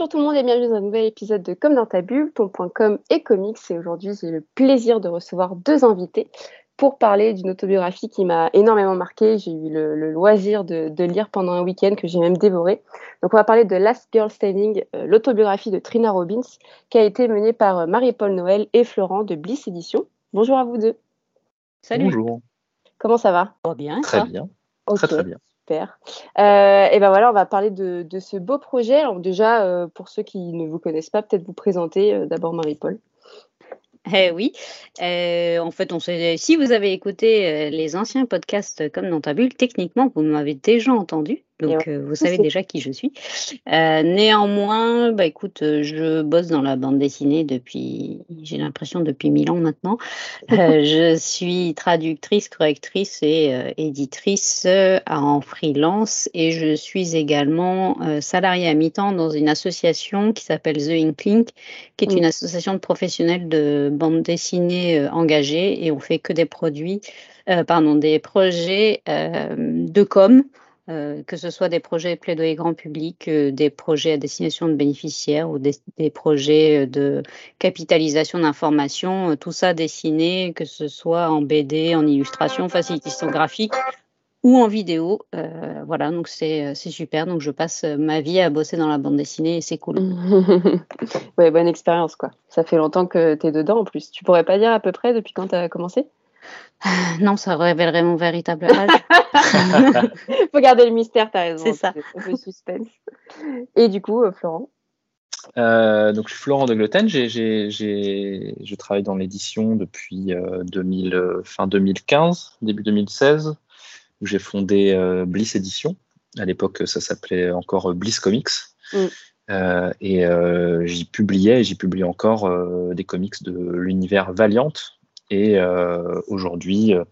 Bonjour tout le monde et bienvenue dans un nouvel épisode de Comme dans ta bulle, ton.com et comics. Et aujourd'hui, j'ai le plaisir de recevoir deux invités pour parler d'une autobiographie qui m'a énormément marqué. J'ai eu le, loisir de, lire pendant un week-end que j'ai même dévoré. Donc, on va parler de Last Girl Standing, euh, l'autobiographie de Trina Robbins, qui a été menée par euh, Marie-Paul Noël et Florent de Bliss Édition. Bonjour à vous deux. Salut. Bonjour. Comment ça va? Oh, Bien. Très bien. Très, très bien. Euh, et ben voilà, on va parler de, ce beau projet. Déjà, euh, pour ceux qui ne vous connaissent pas, peut-être vous présenter euh, d'abord Marie-Paul. Eh oui, en fait, si vous avez écouté les anciens podcasts comme dans ta bulle, techniquement, vous m'avez déjà entendu. Donc, euh, vous savez déjà qui je suis. Euh, néanmoins, bah, écoute, euh, je bosse dans la bande dessinée depuis, j'ai l'impression, depuis mille ans maintenant. je suis traductrice, correctrice et éditrice en freelance et je suis également salariée à mi-temps dans une association qui s'appelle The Inkling, qui est une association de professionnels de bande dessinée engagés et on fait que des produits, pardon, des projets de com. Euh, que ce soit des projets plaidoyer grand public, euh, des projets à destination de bénéficiaires ou des, projets euh, de capitalisation d'informations, tout ça dessiné, que ce soit en BD, en illustration, facilitation graphique ou en vidéo. voilà, donc c'est super. Donc je passe ma vie à bosser dans la bande dessinée et c'est cool. ouais, bonne expérience quoi. Ça fait longtemps que tu es dedans en plus. Tu pourrais pas dire à peu près depuis quand tu as commencé? non, ça révélerait mon véritable âge. Faut garder le mystère, t'as raison. C'est ça. Le suspense. Et du coup, euh, Florent? Euh, donc, je suis Florent de Gloten. je travaille dans l'édition depuis 2000, euh, fin 2015, début 2016, où j'ai fondé Bliss Édition. À l'époque, ça s'appelait encore Bliss Comics. Mm. et j'y publiais, j'y publie encore des comics de l'univers Valiant, et euh, aujourd'hui euh,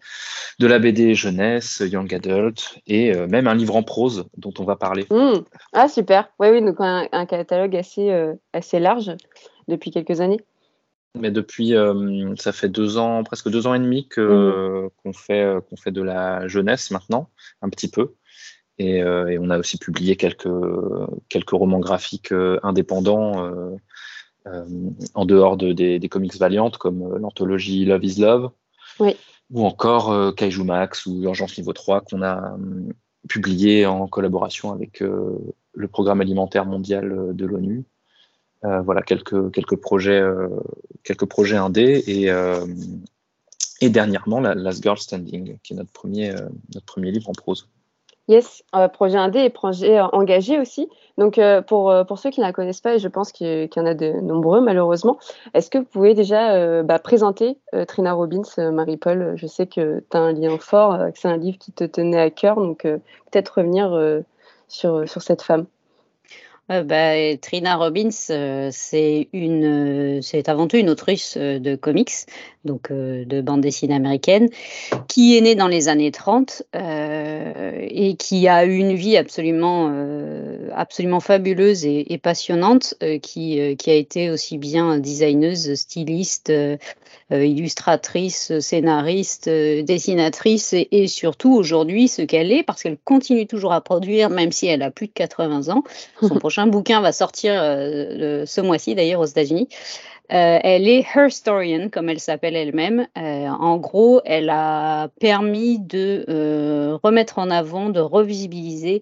de la BD jeunesse, young adult et euh, même un livre en prose dont on va parler. Mmh. Ah super, oui oui donc un, catalogue assez assez large depuis quelques années. Mais depuis, ça fait deux ans, presque deux ans et demi que mmh. qu'on fait qu'on fait de la jeunesse maintenant, un petit peu. Et, et on a aussi publié quelques quelques romans graphiques indépendants en dehors des, comics valiantes comme euh, l'anthologie Love is Love, ou encore euh, Kaiju Max ou Urgence Niveau 3 qu'on a publié en collaboration avec le Programme alimentaire mondial de l'ONU. voilà quelques, quelques projets quelques projets indés et, et dernièrement la Last Girl Standing qui est notre premier notre premier livre en prose. Yes, euh, projet indé et projet euh, engagé aussi. Donc, euh, pour, pour ceux qui ne la connaissent pas, et je pense qu'il y, en a de nombreux malheureusement, est-ce que vous pouvez déjà bah, présenter Trina Robbins, Marie-Paul? Je sais que tu as un lien fort, que c'est un livre qui te tenait à cœur, donc peut-être revenir sur, sur cette femme. Bah, Trina Robbins, c'est une, c'est avant tout une autrice de comics, donc de bande dessinée américaine, qui est née dans les années 30 et qui a eu une vie absolument, absolument fabuleuse et, passionnante, qui, qui a été aussi bien designeuse, styliste, illustratrice, scénariste, dessinatrice et, et surtout aujourd'hui ce qu'elle est, parce qu'elle continue toujours à produire, même si elle a plus de 80 ans. Son prochain bouquin va sortir ce mois-ci d'ailleurs aux États-Unis. Euh, elle est her historian, comme elle s'appelle elle-même. Euh, en gros, elle a permis de euh, remettre en avant, de revisibiliser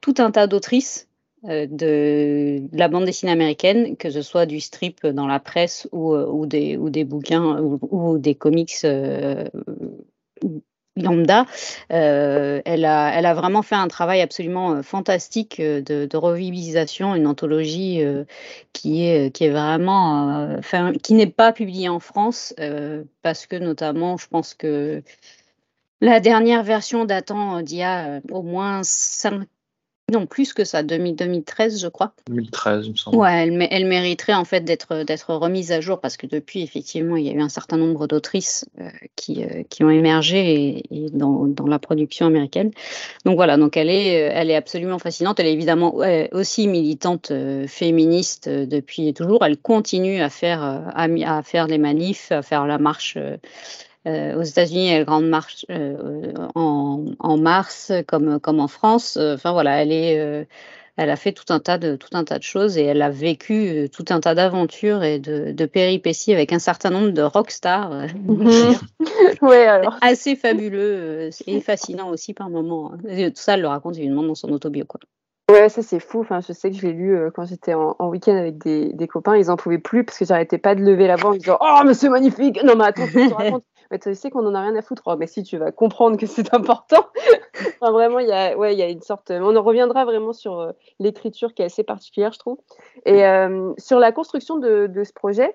tout un tas d'autrices de, la bande dessinée américaine, que ce soit du strip dans la presse ou, ou, des, ou des, bouquins ou, des comics lambda, euh, elle, a, elle a vraiment fait un travail absolument euh, fantastique euh, de, de revivilisation, une anthologie qui, est, qui est vraiment, qui n'est pas publiée en France, parce que notamment, je pense que la dernière version datant d'il y a au moins 5 non, plus que ça, 2013, je crois. 2013, il me semble. Ouais, elle, elle mériterait en fait d'être, d'être remise à jour parce que depuis, effectivement, il y a eu un certain nombre d'autrices euh, qui, euh, qui ont émergé et, dans, dans, la production américaine. Donc voilà, donc elle est, euh, elle est absolument fascinante. Elle est évidemment aussi militante féministe depuis toujours. Elle continue à faire, à, à, faire les manifs, à faire la marche. Euh, aux États-Unis, une grande marche euh, en, en, mars, comme, comme en France. Enfin voilà, elle est, elle a fait tout un tas de, tout un tas de choses et elle a vécu euh, tout un tas d'aventures et de, péripéties avec un certain nombre de rockstars. Euh, mhm. ouais, alors. Assez fabuleux et fascinant aussi par moments. Hein. Tout ça, elle le raconte évidemment dans son autobio. Quoi. Ouais, ça c'est fou. Enfin, je sais que je l'ai lu quand j'étais en, week-end avec des, des, copains. Ils en pouvaient plus parce que j'arrêtais pas de lever la voix en disant Oh, mais c'est magnifique Non, mais attends, je te raconte mais tu sais qu'on en a rien à foutre. Oh, mais si tu vas comprendre que c'est important. vraiment, il y a, ouais, y a une sorte. On en reviendra vraiment sur euh, l'écriture qui est assez particulière, je trouve. Et euh, sur la construction de, ce projet,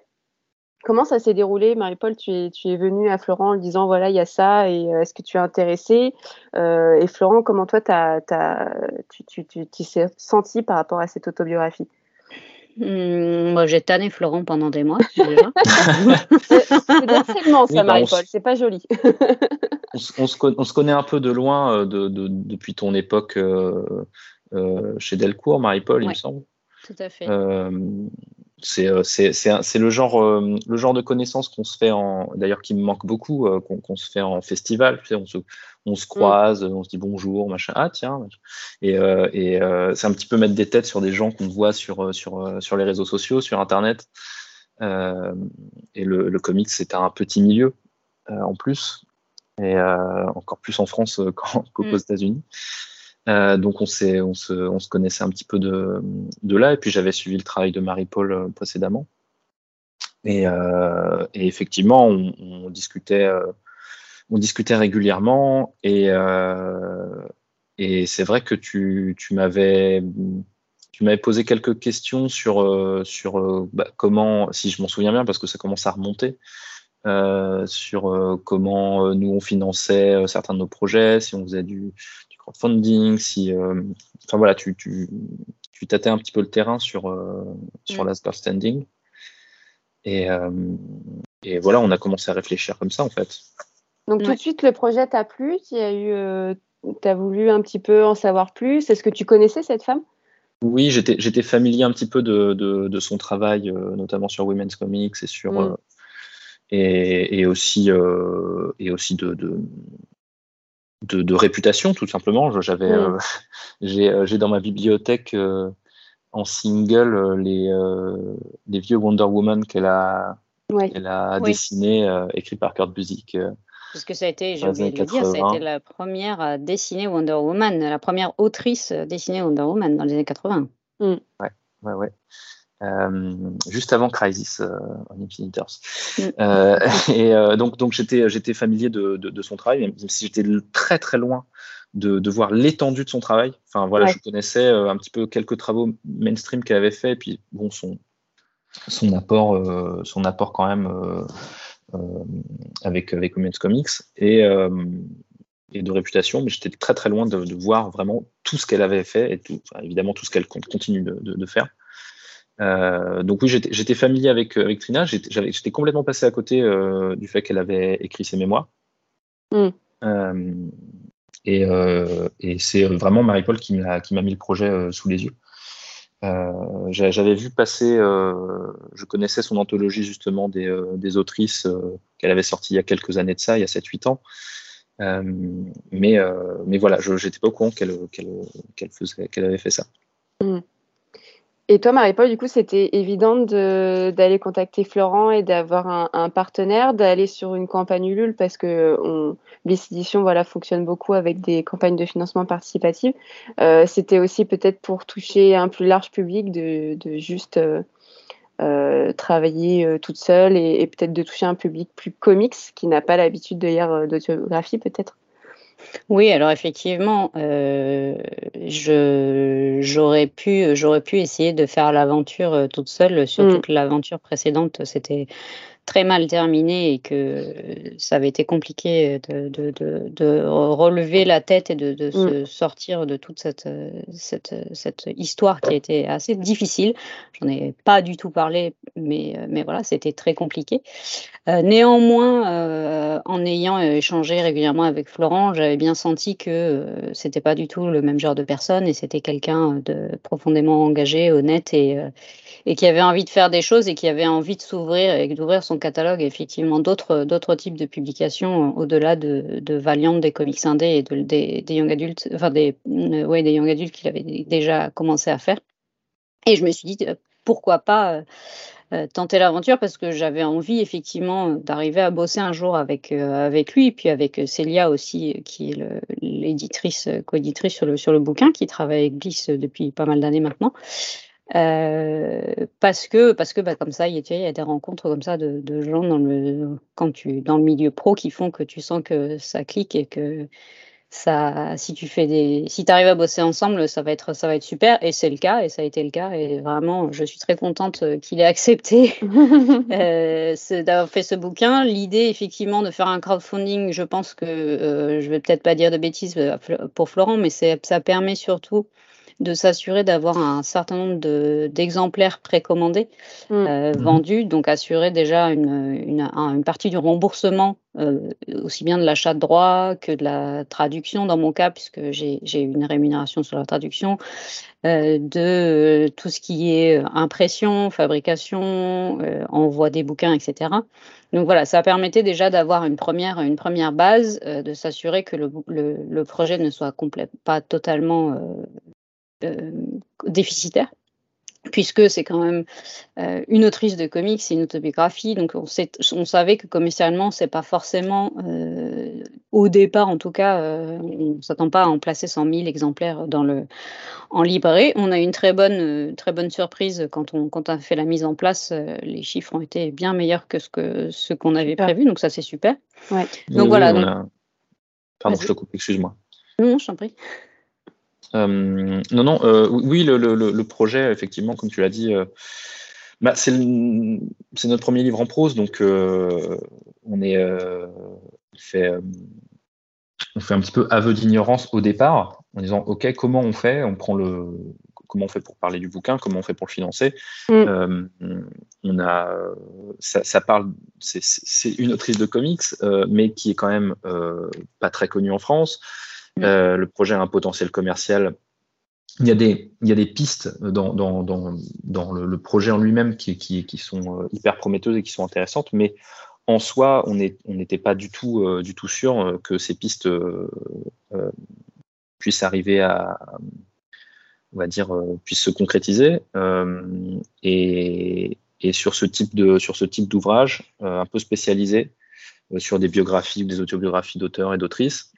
comment ça s'est déroulé, Marie-Paul tu es, tu es venue à Florent en disant voilà, il y a ça, et euh, est-ce que tu es intéressée? Et Florent, comment toi, tu, tu, tu, tu t'es senti par rapport à cette autobiographie? Mmh, moi, j'ai tanné Florent pendant des mois. c'est harcèlement, ça, Marie-Paul. C'est pas joli. on, se, connaît un peu de loin euh, de, depuis ton époque euh, euh, chez Delcourt, Marie-Paul, il me semble. Tout à fait. C'est le genre le genre de connaissances qu'on se fait en d'ailleurs qui me manque beaucoup qu'on se fait en festival on se on se mm. croise, on se dit bonjour, machin. Ah tiens. Et, euh, et euh, c'est un petit peu mettre des têtes sur des gens qu'on voit sur, euh, sur, sur les réseaux sociaux, sur Internet. et le, le comics, c'est un petit milieu en plus, et encore plus en France qu'aux mm. États-Unis. Donc on, se, on se connaissait un petit peu de, là, et puis j'avais suivi le travail de Marie-Paul précédemment. Et, et, effectivement, on, discutait régulièrement et, euh, c'est vrai que tu, m'avais posé quelques questions sur, euh, euh, bah, comment, si je m'en souviens bien, parce que ça commence à remonter, sur comment nous on finançait certains de nos projets, si on faisait du crowdfunding, si, enfin voilà, tu, tu, tu tâtais un petit peu le terrain sur, sur mm. Last Standing. Et, et voilà, on a commencé à réfléchir comme ça en fait. Donc tout de suite, le projet t'a plu? Tu as, eu, euh, as voulu un petit peu en savoir plus? Est-ce que tu connaissais cette femme? Oui, j'étais familier un petit peu de, de, son travail, euh, notamment sur Women's Comics et, sur, mm. euh, et, et, aussi, et aussi de, de, de, réputation, tout simplement. J'avais, mm. j'ai dans ma bibliothèque en single les, les vieux Wonder Woman qu'elle a, qu'elle a dessiné, écrit par Kurt Busiek. Parce que ça a été, j'ai oublié de le dire, ça a été la première à dessiner Wonder Woman, la première autrice à dessiner Wonder Woman dans les années 80. Mm. Ouais, ouais, ouais. Euh, juste avant Crisis euh, on. Mm. Euh, et donc, donc j'étais, j'étais familier de, de, de, son travail, même si j'étais très très loin de, de voir l'étendue de son travail. Enfin voilà, je connaissais un petit peu quelques travaux mainstream qu'elle avait fait, et puis bon, son, son apport, son apport quand même avec, avec Women's Comics et, et de réputation, mais j'étais très très loin de, de, voir vraiment tout ce qu'elle avait fait et tout, évidemment tout ce qu'elle continue de, de, de faire. Euh, donc oui, j'étais familier avec, avec Trina. J'étais complètement passé à côté euh, du fait qu'elle avait écrit ses mémoires. Mm. Euh, et, et c'est vraiment Marie-Paul qui m'a mis le projet sous les yeux. Euh, j'avais vu passer, euh, je connaissais son anthologie justement des, euh, des autrices qu'elle avait sorti il y a quelques années de ça, il y a 7-8 ans. mais, mais voilà, je n'étais pas au courant qu'elle qu'elle avait fait ça. Mmh. Et toi, Marie-Paul, du coup, c'était évident d'aller contacter Florent et d'avoir un, partenaire, d'aller sur une campagne Ulule parce que on, Édition voilà, fonctionne beaucoup avec des campagnes de financement participatif. Euh, c'était aussi peut-être pour toucher un plus large public de, de juste euh, euh, travailler toute seule et, et peut-être de toucher un public plus comics qui n'a pas l'habitude de lire d'autographie peut-être. Oui, alors effectivement, euh, j'aurais pu, j'aurais pu essayer de faire l'aventure toute seule, surtout mmh. que l'aventure précédente, c'était très mal terminé et que ça avait été compliqué de, de, de, de relever la tête et de, de se sortir de toute cette, cette, cette, histoire qui a été assez difficile. J'en ai pas du tout parlé, mais, mais voilà, c'était très compliqué. Euh, néanmoins, euh, en ayant échangé régulièrement avec Florent, j'avais bien senti que euh, c'était pas du tout le même genre de personne et c'était quelqu'un de profondément engagé, honnête et et qui avait envie de faire des choses et qui avait envie de s'ouvrir et d'ouvrir son catalogue effectivement d'autres d'autres types de publications au-delà de, de Valiant, des comics indés et de, des, des young adultes, enfin des ouais des young adultes qu'il avait déjà commencé à faire. Et je me suis dit pourquoi pas euh, tenter l'aventure parce que j'avais envie effectivement d'arriver à bosser un jour avec, euh, avec lui et puis avec Célia aussi, qui est l'éditrice, co-éditrice sur le, sur le bouquin, qui travaille avec Bliss depuis pas mal d'années maintenant. Euh, parce que, parce que bah, comme ça, il y, a, il y, a, des rencontres comme ça de, de, gens dans le, quand tu, dans le milieu pro qui font que tu sens que ça clique et que ça, si tu fais des, si arrives à bosser ensemble, ça va être, ça va être super. Et c'est le cas, et ça a été le cas. Et vraiment, je suis très contente qu'il ait accepté euh, d'avoir fait ce bouquin. L'idée, effectivement, de faire un crowdfunding, je pense que euh, je vais peut-être pas dire de bêtises euh, pour Florent, mais ça permet surtout de s'assurer d'avoir un certain nombre d'exemplaires précommandés mmh. euh, mmh. vendus, donc assurer déjà une, une, une partie du remboursement, euh, aussi bien de l'achat de droits que de la traduction dans mon cas, puisque j'ai une rémunération sur la traduction, euh, de tout ce qui est impression, fabrication, euh, envoi des bouquins, etc. Donc voilà, ça permettait déjà d'avoir une première, une première base, euh, de s'assurer que le, le, le, projet ne soit complet, pas totalement déficitaire puisque c'est quand même euh, une autrice de comics, c'est une autobiographie, donc on, sait, on, savait que commercialement, c'est pas forcément, euh, au départ en tout cas, euh, on ne s'attend pas à en placer 100 000 exemplaires dans le, en librairie. On a eu une très bonne, très bonne surprise quand on, quand on a fait la mise en place, euh, les chiffres ont été bien meilleurs que ce qu'on ce qu'on avait prévu, donc ça c'est super. Ouais. Donc oui, voilà. Donc... A... Pardon, je te coupe, excuse-moi. Non, je t'en prie. Euh, non, non, euh, oui, le, le, le, projet, effectivement, comme tu l'as dit, euh, bah, c'est notre premier livre en prose, donc on est fait, on fait un petit peu aveu d'ignorance au départ, en disant ok, comment on fait? On prend le comment on fait pour parler du bouquin, comment on fait pour le financer? Mm. on a ça, ça parle, c'est une autrice de comics, mais qui est quand même pas très connue en France. Euh, le projet a un potentiel commercial. Il y a des, pistes dans, le, projet en lui-même qui, sont euh, hyper prometteuses et qui sont intéressantes, mais en soi, on n'était pas du tout, euh, sûr que ces pistes puissent arriver à, on va dire, puissent se concrétiser. Et, sur ce type d'ouvrage, un peu spécialisé, sur des biographies ou des autobiographies d'auteurs et d'autrices,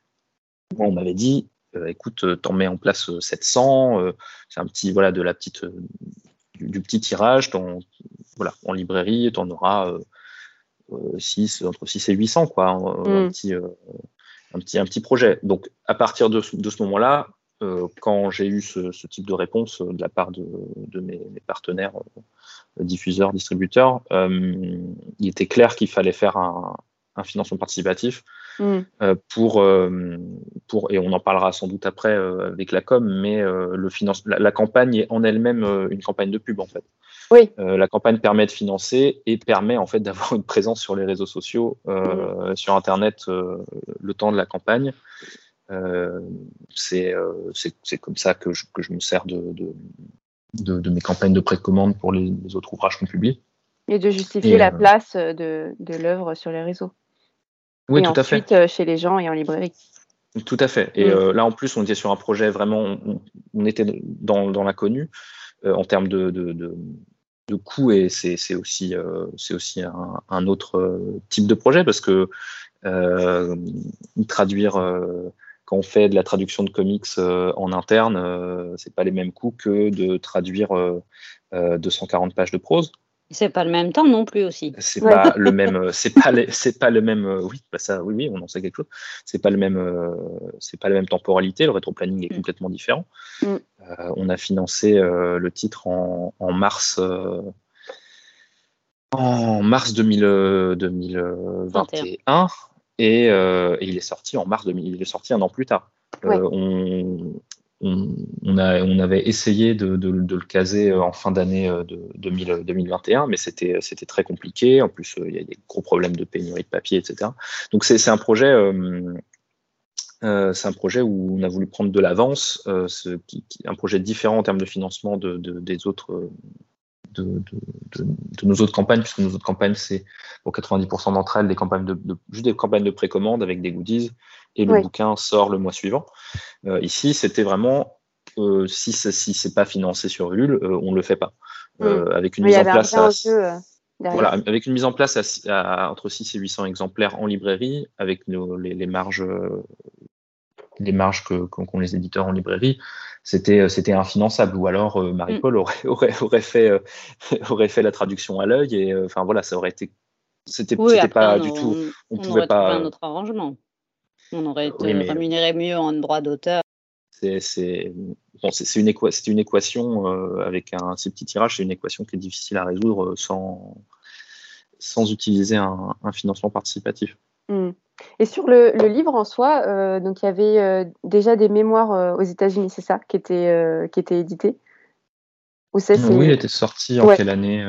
moi, on m'avait dit, euh, écoute, euh, t'en mets en place 700, euh, c'est un petit, voilà, de la petite, du, du, petit tirage, voilà, en librairie, t'en auras 6, entre 6 et 800, quoi, mm. un, petit, un, petit, un petit projet. Donc, à partir de, de ce moment-là, quand j'ai eu ce, ce, type de réponse de la part de, de mes, mes, partenaires diffuseurs, distributeurs, il était clair qu'il fallait faire un, un financement participatif mm. euh, pour, euh, pour, et on en parlera sans doute après euh, avec la com, mais le finance, la, la, campagne est en elle-même une campagne de pub en fait. Oui. la campagne permet de financer et permet en fait d'avoir une présence sur les réseaux sociaux, mm. sur Internet le temps de la campagne. c'est comme ça que je, que je me sers de, de, de, de mes campagnes de précommande pour les, les autres ouvrages qu'on publie. Et de justifier et la place de, de l'œuvre sur les réseaux. Oui, et tout ensuite, à fait. chez les gens et en librairie. Tout à fait. Et mmh. euh, là, en plus, on était sur un projet vraiment, on, on était dans, dans l'inconnu euh, en termes de, de, de, de coûts et c'est aussi, euh, c'est aussi un, un, autre type de projet parce que traduire quand on fait de la traduction de comics en interne, c'est pas les mêmes coûts que de traduire 240 pages de prose. C'est pas le même temps non plus aussi. C'est ouais. pas le même. C'est pas c'est pas le même. Oui, bah ça, oui, oui, on en sait quelque chose. C'est pas le même. Euh, c'est pas la même temporalité. Le rétro-planning est mm. complètement différent. Mm. Euh, on a financé euh, le titre en, en mars. Euh, en mars 2000, 2021 et, et, il est sorti en mars 2000. Il est sorti un an plus tard. Ouais. on, on, avait essayé de, le caser en fin d'année de 2000, 2021, mais c'était très compliqué. En plus, il y a des gros problèmes de pénurie de papier, etc. Donc c'est un projet. Euh, euh, c'est un projet où on a voulu prendre de l'avance, euh, un projet différent en termes de financement de, des autres de, nos autres campagnes, puisque nos autres campagnes, c'est pour 90% d'entre elles des campagnes de, juste des campagnes de précommande avec des goodies, et le bouquin sort le mois suivant. ici, c'était vraiment si si c'est pas financé sur Ulule, on ne le fait pas. Mm. avec une mise en place voilà, avec une mise en place à, entre 6 et 800 exemplaires en librairie, avec les, marges, les marges qu'ont les éditeurs en librairie, c'était c'était infinançable. Ou alors euh, Marie-Paul mm. aurait, aurait, aurait, fait, euh, aurait fait la traduction à l'œil et euh, enfin voilà, ça aurait été. C'était pas du tout. On, on pouvait pas. un autre arrangement. On aurait été rémunéré mieux en droit d'auteur. C'est bon, une, une, équation euh, avec un si petit tirage, c'est une équation qui est difficile à résoudre sans, sans utiliser un, financement participatif. Hmm. Et sur le, livre en soi, euh, donc il y avait euh, déjà des mémoires aux États-Unis, c'est ça, qui étaient, qui étaient éditées oui, il était sorti en quelle année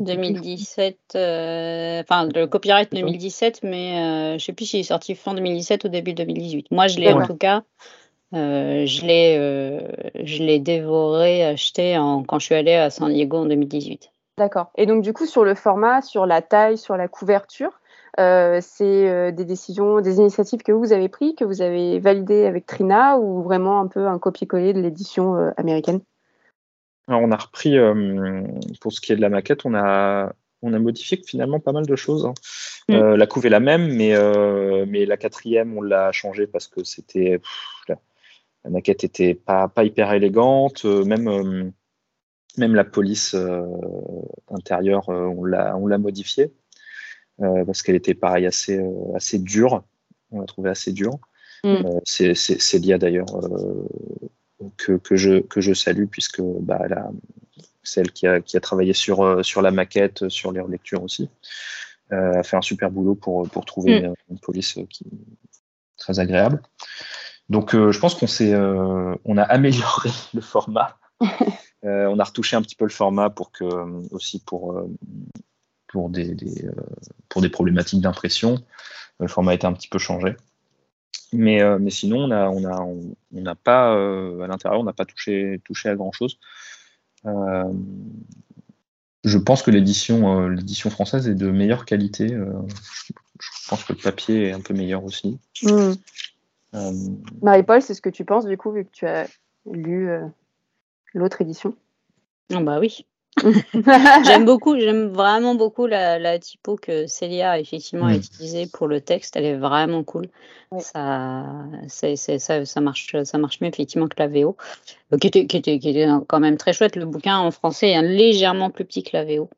2017. Enfin, le copyright 2017, mais je ne sais plus s'il est sorti fin 2017 ou début 2018. Moi, je l'ai en tout cas. Euh, je l'ai euh, je l'ai dévoré, acheté en, quand je suis allée à San Diego en 2018. D'accord. Et donc du coup sur le format, sur la taille, sur la couverture, euh, c'est des décisions, des initiatives que vous avez prises, que vous avez validées avec Trina ou vraiment un peu un copier-coller de l'édition américaine? Alors on a repris pour ce qui est de la maquette, on a on a modifié finalement pas mal de choses. Hein. Mm. la couve est la même, mais, mais la quatrième, on l'a changée parce que c'était la maquette était pas, pas hyper élégante, euh, même, euh, même la police euh, intérieure, on l'a modifiée parce qu'elle était pareil assez, assez dure. On l'a trouvée assez dure. Mm. c'est, c'est, Lia d'ailleurs que, que, je, que je salue puisque bah, elle a, celle qui a, qui a travaillé sur, sur la maquette, sur les relectures aussi, a fait un super boulot pour, pour trouver mm. une police qui très agréable. Donc, euh, je pense qu'on s'est, euh, on a amélioré le format. Euh, on a retouché un petit peu le format pour que, aussi pour, pour, des, pour des problématiques d'impression. Le format a été un petit peu changé. Mais, mais sinon, on n'a on a, on, n'a pas, à l'intérieur, on n'a pas touché, touché à grand-chose. je pense que l'édition, l'édition française est de meilleure qualité. je pense que le papier est un peu meilleur aussi. Mm. Euh, Marie-Paul, c'est ce que tu penses du coup, vu que tu as lu euh, l'autre édition? Oh Bah oui. j'aime beaucoup, j'aime vraiment beaucoup la, typo que Célia a effectivement mm. utilisée pour le texte. Elle est vraiment cool. Ça, ça, ça, marche, ça marche mieux effectivement que la VO, euh, qui, était, qui, était, qui, était, quand même très chouette. Le bouquin en français est légèrement plus petit que la VO.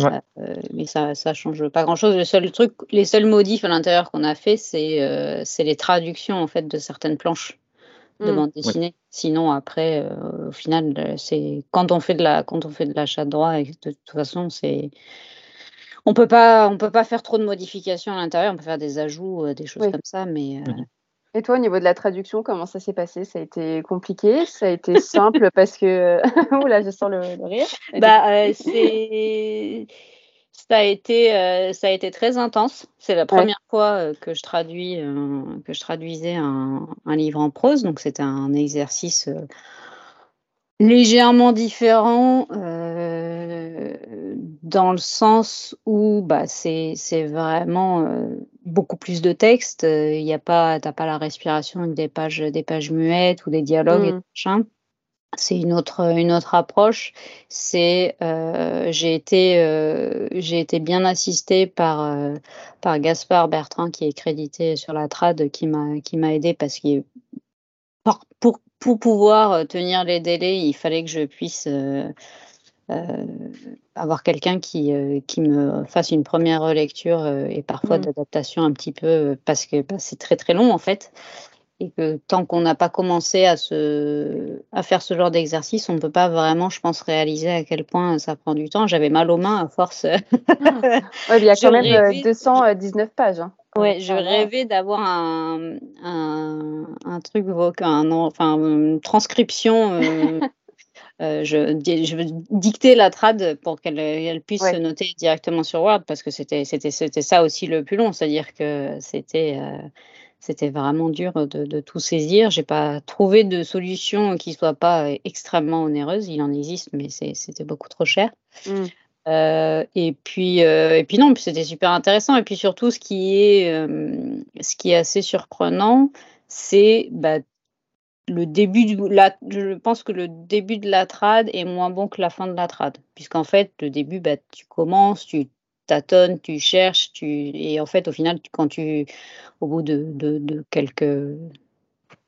Euh, mais ça ne change pas grand-chose. Le seul truc, les seuls modifs à l'intérieur qu'on a fait, c'est euh, les traductions en fait de certaines planches de mmh. bande dessinée. Sinon, après, euh, au final, c'est quand on fait de la quand on fait de l'achat de droit, et de toute façon, c'est on peut pas on peut pas faire trop de modifications à l'intérieur. On peut faire des ajouts, des choses comme ça, mais mmh. Et toi, au niveau de la traduction, comment ça s'est passé? Ça a été compliqué? Ça a été simple parce que. Oula, je sens le, rire. Bah, euh, c'est. Ça a, été, euh, ça a été très intense. C'est la première fois euh, que je traduis, que je traduisais un, un, livre en prose, donc c'était un exercice légèrement différent euh, dans le sens où bah, c'est vraiment euh, beaucoup plus de texte. Il y a pas, t'as pas la respiration avec des pages, des pages muettes ou des dialogues et mmh. C'est une autre, une autre approche. C'est, euh, j'ai été, euh, j'ai été bien assistée par, euh, par Gaspard Bertrand qui est crédité sur la trad, qui m'a, qui m'a aidé parce qu'il pour, pour pour pouvoir tenir les délais, il fallait que je puisse avoir quelqu'un qui, qui me fasse une première lecture et parfois mmh. d'adaptation un petit peu parce que bah, c'est très très long en fait. Et que tant qu'on n'a pas commencé à, se, à faire ce genre d'exercice, on ne peut pas vraiment, je pense, réaliser à quel point ça prend du temps. J'avais mal aux mains à force. il y a quand même 219 pages. Hein. Ouais, je rêvais d'avoir un, un, un, truc un, enfin une transcription. Euh, euh, je, je veux dicter la trad pour qu'elle elle puisse se noter directement sur Word parce que c'était ça aussi le plus long, c'est-à-dire que c'était euh, c'était vraiment dur de, tout saisir. J'ai pas trouvé de solution qui soit pas extrêmement onéreuse. Il en existe, mais c'était beaucoup trop cher. Mmh. Euh, et puis, euh, et puis non, c'était super intéressant. Et puis surtout, ce qui est, euh, ce qui est assez surprenant, c'est bah, le début la, je pense que le début de la trad est moins bon que la fin de la trad, puisqu'en fait, le début, bah, tu commences, tu tâtonnes, tu cherches, tu, et en fait, au final, quand tu, au bout de, de, quelques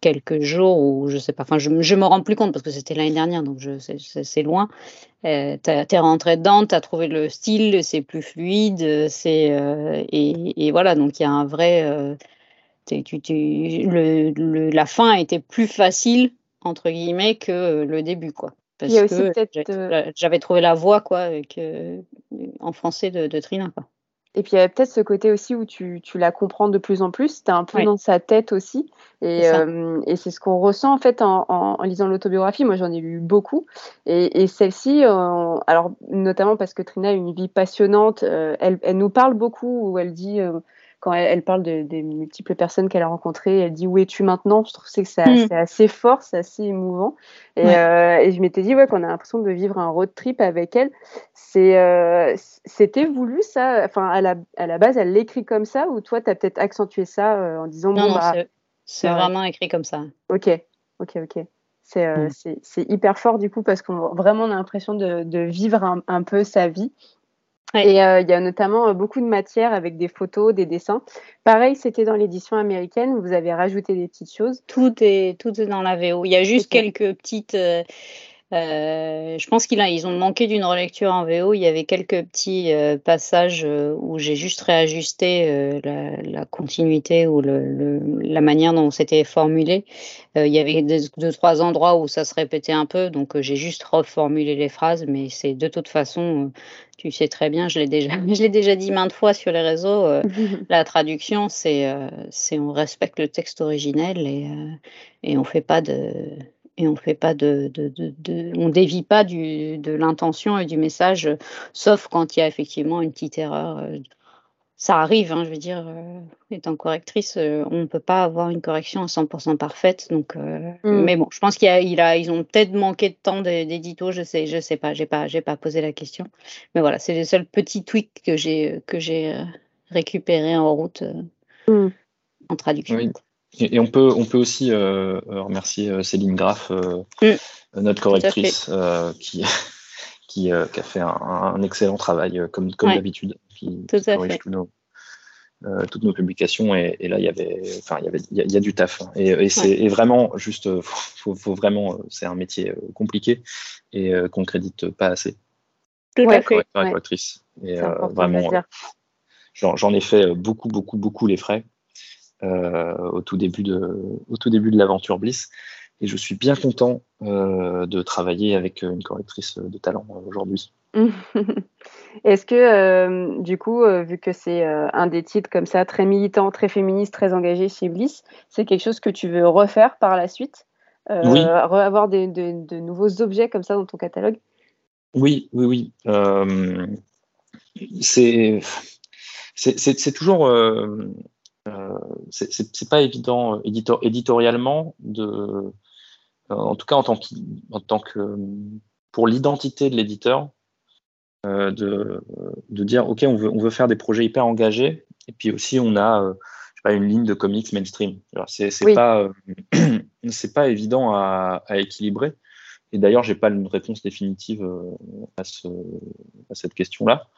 quelques jours ou je sais pas, enfin je, je me rends plus compte parce que c'était l'année dernière donc c'est loin. Euh, tu es rentré dedans, tu as trouvé le style, c'est plus fluide, c'est euh, et, voilà donc il y a un vrai euh, la fin était plus facile entre guillemets que le début quoi. Parce que euh, j'avais trouvé la voix quoi avec, en français de, de Trina quoi. Et puis il y avait peut-être ce côté aussi où tu, tu, la comprends de plus en plus, tu es un peu dans sa tête aussi. Et, euh, c'est ce qu'on ressent en fait en, en, lisant l'autobiographie. Moi j'en ai lu beaucoup. Et, et celle-ci, euh, alors notamment parce que Trina a une vie passionnante, euh, elle, elle, nous parle beaucoup où elle dit quand elle, parle de, des multiples personnes qu'elle a rencontrées, elle dit où es-tu maintenant? Je trouve que c'est mm. assez fort, c'est assez émouvant. Et, euh, et je m'étais dit ouais qu'on a l'impression de vivre un road trip avec elle. C'est euh, c'était voulu ça? Enfin à la, à la base elle l'écrit comme ça ou toi tu as peut-être accentué ça euh, en disant non, bon, bah, c'est vraiment écrit comme ça. Ok ok ok. Mm. C'est hyper fort du coup parce qu'on vraiment on a l'impression de, de, vivre un, un peu sa vie. Et euh, il y a notamment euh, beaucoup de matière avec des photos, des dessins. Pareil, c'était dans l'édition américaine vous avez rajouté des petites choses. Tout est, tout est dans la VO. Il y a juste quelques petites. Euh, euh, je pense qu'ils ont manqué d'une relecture en VO. Il y avait quelques petits euh, passages euh, où j'ai juste réajusté la, la, continuité ou le, le, la manière dont c'était formulé. il y avait deux, deux, trois endroits où ça se répétait un peu, donc j'ai juste reformulé les phrases. Mais c'est de toute façon, tu sais très bien, je l'ai déjà, je l'ai déjà dit maintes fois sur les réseaux. la traduction, c'est, c'est on respecte le texte originel et, et on fait pas de et on fait pas de, de, de, on dévie pas du, de l'intention et du message, sauf quand il y a effectivement une petite erreur. Euh, ça arrive, hein, je veux dire, euh, étant correctrice, euh, on ne peut pas avoir une correction à 100% parfaite. Donc, mm. mais bon, je pense qu'il a, il a, ils ont peut-être manqué de temps d'édito, je sais, je sais pas, j'ai pas, j'ai pas posé la question. Mais voilà, c'est le seul petit tweak que j'ai, que j'ai récupéré en route mm. en traduction. Et, on, peut, on peut aussi euh, euh, remercier euh, Céline Graff, mm. notre correctrice, qui, qui, a fait un, excellent travail, comme, comme d'habitude, qui, corrige toutes nos publications. Et, là il y avait enfin il y avait il y, a, du taf. Hein. et, c'est vraiment juste faut, faut, vraiment c'est un métier compliqué et qu'on ne crédite pas assez. Tout à fait. Correctrice et vraiment j'en ai fait beaucoup beaucoup beaucoup les frais au tout début de, au tout début de l'aventure Bliss. Et je suis bien content euh, de travailler avec une correctrice de talent euh, aujourd'hui. Est-ce que, du coup, vu que c'est un des titres comme ça, très militant, très féministe, très engagé chez Bliss, c'est quelque chose que tu veux refaire par la suite oui. Avoir des, de, de, nouveaux objets comme ça dans ton catalogue? Oui, oui, oui. c'est c'est toujours euh, c'est pas évident euh, éditor, éditorialement de, euh, en tout cas en tant que, en tant que pour l'identité de l'éditeur, euh, de, de, dire ok on veut, on veut faire des projets hyper engagés et puis aussi on a euh, pas, une ligne de comics mainstream. C'est oui. pas c'est pas évident à, à équilibrer. Et d'ailleurs j'ai pas une réponse définitive à, ce, à cette question là.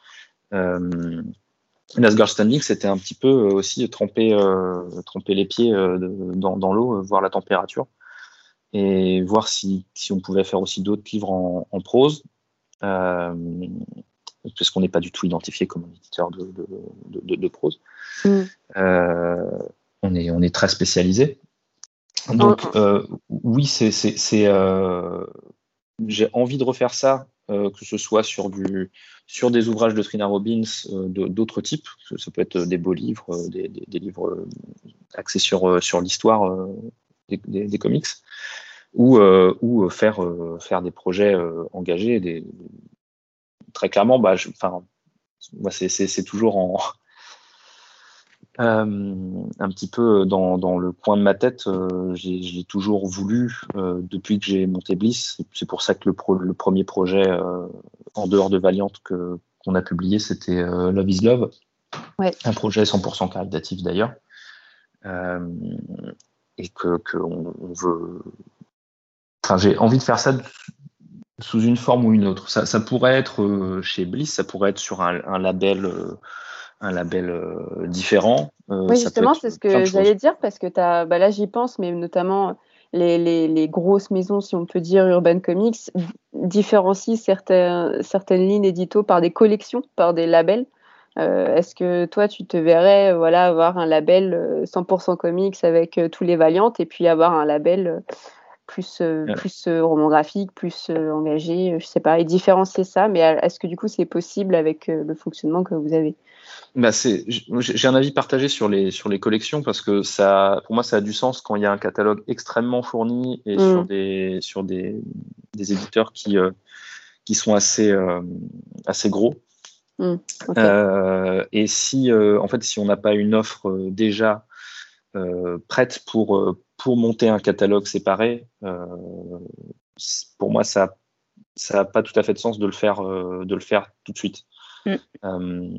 L'Asgard Standing, c'était un petit peu euh, aussi tremper, euh, tremper les pieds euh, dans, dans l'eau, voir la température et voir si, si on pouvait faire aussi d'autres livres en, en prose, euh, parce qu'on n'est pas du tout identifié comme un éditeur de, de, de, de prose. Mm. Euh, on, est, on est très spécialisé. Donc, euh, oui, c'est, j'ai envie de refaire ça euh, que ce soit sur, du, sur des ouvrages de Trina Robbins euh, d'autres types, ça peut être des beaux livres, euh, des, livres axés sur, sur l'histoire des, comics, ou, faire, faire des projets engagés. Très clairement, bah, je, c'est toujours en, un petit peu dans, dans, le coin de ma tête, j'ai toujours voulu, depuis que j'ai monté Bliss, c'est pour ça que le, le premier projet en dehors de Valiant que qu'on a publié, c'était Love is Love, un projet 100% caritatif d'ailleurs, et que, on, veut. Enfin, j'ai envie de faire ça sous une forme ou une autre. Ça, ça pourrait être chez Bliss, ça pourrait être sur un, un label un label euh, différent. Euh, oui, justement, c'est ce que j'allais dire parce que as, bah là, j'y pense, mais notamment les, les, les, grosses maisons, si on peut dire, Urban Comics, différencient certaines, certaines lignes édito par des collections, par des labels. Euh, est-ce que toi, tu te verrais voilà, avoir un label 100% comics avec tous les Valiantes et puis avoir un label plus, plus roman graphique, plus engagé, je sais pas, et différencier ça, mais est-ce que du coup c'est possible avec le fonctionnement que vous avez? Bah j'ai un avis partagé sur les, sur les collections parce que ça, pour moi, ça a du sens quand il y a un catalogue extrêmement fourni et sur, mm. des, sur des, des éditeurs qui, euh, qui sont assez, euh, assez gros. Mm. Euh, et si, en fait, si on n'a pas une offre déjà prête pour, pour monter un catalogue séparé, pour moi, ça n'a pas tout à fait de sens de le faire, de le faire tout de suite. Mm.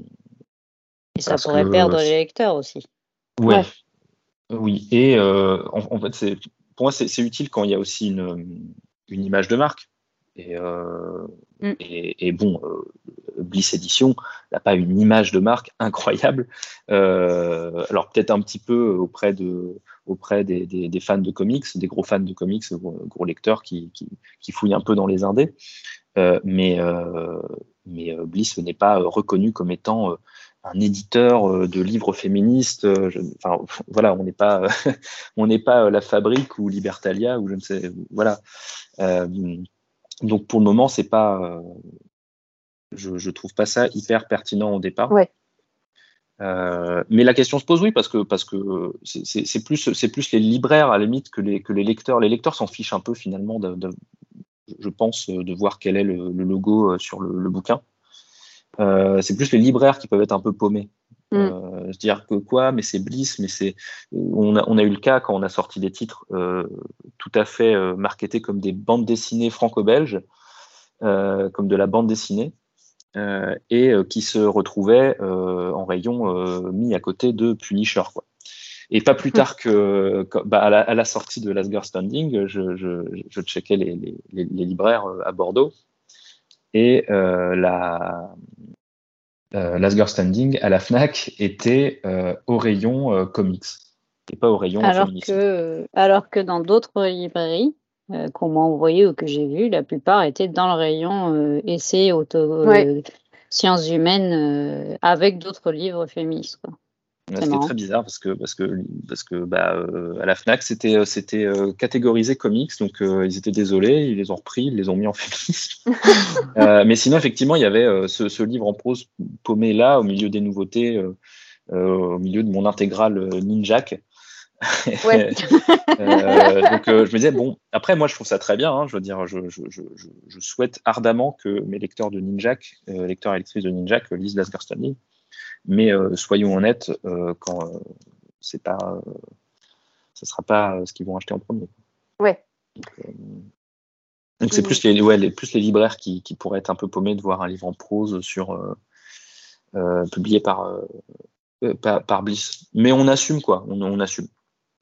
Et ça pourrait perdre les lecteurs aussi. Ouais. Oui, et euh, en, fait, c'est, pour moi, c'est, utile quand il y a aussi une, une image de marque. Et, euh, mm. et, bon, euh, Bliss Edition n'a pas une image de marque incroyable. alors peut-être un petit peu auprès, de, auprès des, fans de comics, des gros fans de comics, gros, lecteurs qui, fouillent un peu dans les indés. mais mais Bliss n'est pas reconnu comme étant un éditeur euh, de livres féministes. Euh, enfin, voilà, on n'est pas, on n'est pas euh, la Fabrique ou Libertalia ou je ne sais, voilà. donc pour le moment, c'est pas, je, je trouve pas ça hyper pertinent au départ. Ouais. Mais la question se pose, oui, parce que parce que c'est plus c'est plus les libraires à la limite que les que les lecteurs. Les lecteurs s'en fichent un peu finalement, de, je pense, de voir quel est le, logo sur le bouquin. Euh, c'est plus les libraires qui peuvent être un peu paumés. Mm. Euh, se dire que quoi, mais c'est Bliss, mais c'est. On a, on a, eu le cas quand on a sorti des titres euh, tout à fait marketés comme des bandes dessinées franco-belges, comme de la bande dessinée, et qui se retrouvaient en rayon mis à côté de Punisher. Quoi. Et pas plus mm. tard que, bah, à, la, sortie de Last Standing, je, je, je checkais les, les, les, libraires à Bordeaux et euh, la euh, Last Girl Standing à la Fnac était euh, au rayon comics et pas au rayon alors que alors que dans d'autres librairies qu'on m'a envoyé ou que j'ai vu, la plupart étaient dans le rayon essais auto sciences humaines avec d'autres livres féministes. Quoi. C'était très bizarre parce que parce que parce que bah, euh, à la Fnac c'était euh, c'était euh, catégorisé comics donc ils étaient désolés ils les ont repris ils les ont mis en féminisme mais sinon effectivement il y avait ce, ce, livre en prose paumé là au milieu des nouveautés au milieu de mon intégrale Ninjak ouais. donc je me disais bon après moi je trouve ça très bien hein, je veux dire je, je, je, je, souhaite ardemment que mes lecteurs de Ninjak lecteurs et lectrices de Ninjak lisent Last Girl mais euh, soyons honnêtes, euh, quand euh, c'est pas, ce sera pas ce qu'ils vont acheter en premier. Ouais. Donc c'est plus les, ouais, les, plus les libraires qui, qui, pourraient être un peu paumés de voir un livre en prose sur publié par, par, Bliss. Mais on assume quoi, on, on, assume.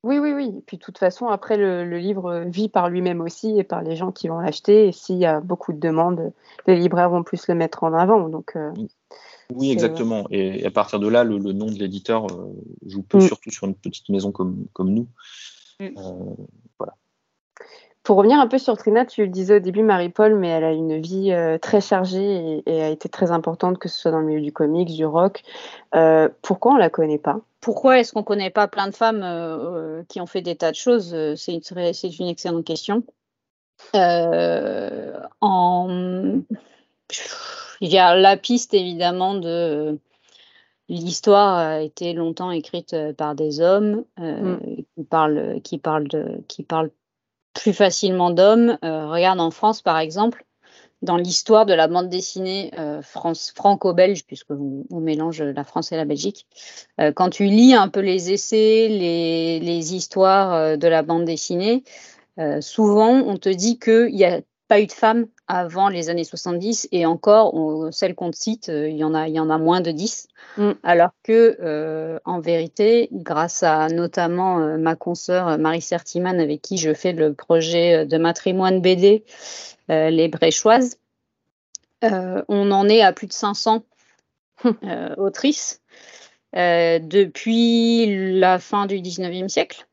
Oui, oui, oui. Et puis de toute façon, après, le, le livre vit par lui-même aussi et par les gens qui vont l'acheter. Et s'il y a beaucoup de demandes, les libraires vont plus le mettre en avant. Donc, oui, exactement. Et à partir de là, le, nom de l'éditeur euh, joue peu, mm. surtout sur une petite maison comme, comme nous. Mm. Euh, voilà. Pour revenir un peu sur Trina, tu le disais au début, Marie-Paul, mais elle a une vie euh, très chargée et, a été très importante, que ce soit dans le milieu du comics, du rock. pourquoi on la connaît pas? Pourquoi est-ce qu'on connaît pas plein de femmes qui ont fait des tas de choses? C'est une, une, excellente question. en il y a la piste évidemment de l'histoire a été longtemps écrite euh, par des hommes euh, mm. qui parlent qui parlent de, qui parlent plus facilement d'hommes. Euh, regarde en France par exemple, dans l'histoire de la bande dessinée euh, franco-belge, puisqu'on on mélange la France et la Belgique. Euh, quand tu lis un peu les essais, les, les histoires euh, de la bande dessinée, souvent on te dit qu'il n'y a pas eu de femmes avant les années 70 et encore, celles qu'on cite, il y, en a, il y en a moins de 10. Mm. Alors que, en vérité, grâce à notamment ma consoeur Marie Sertiman, avec qui je fais le projet de matrimoine BD, euh, les Bréchoises. Euh, on en est à plus de 500 euh, autrices depuis la fin du 19e siècle.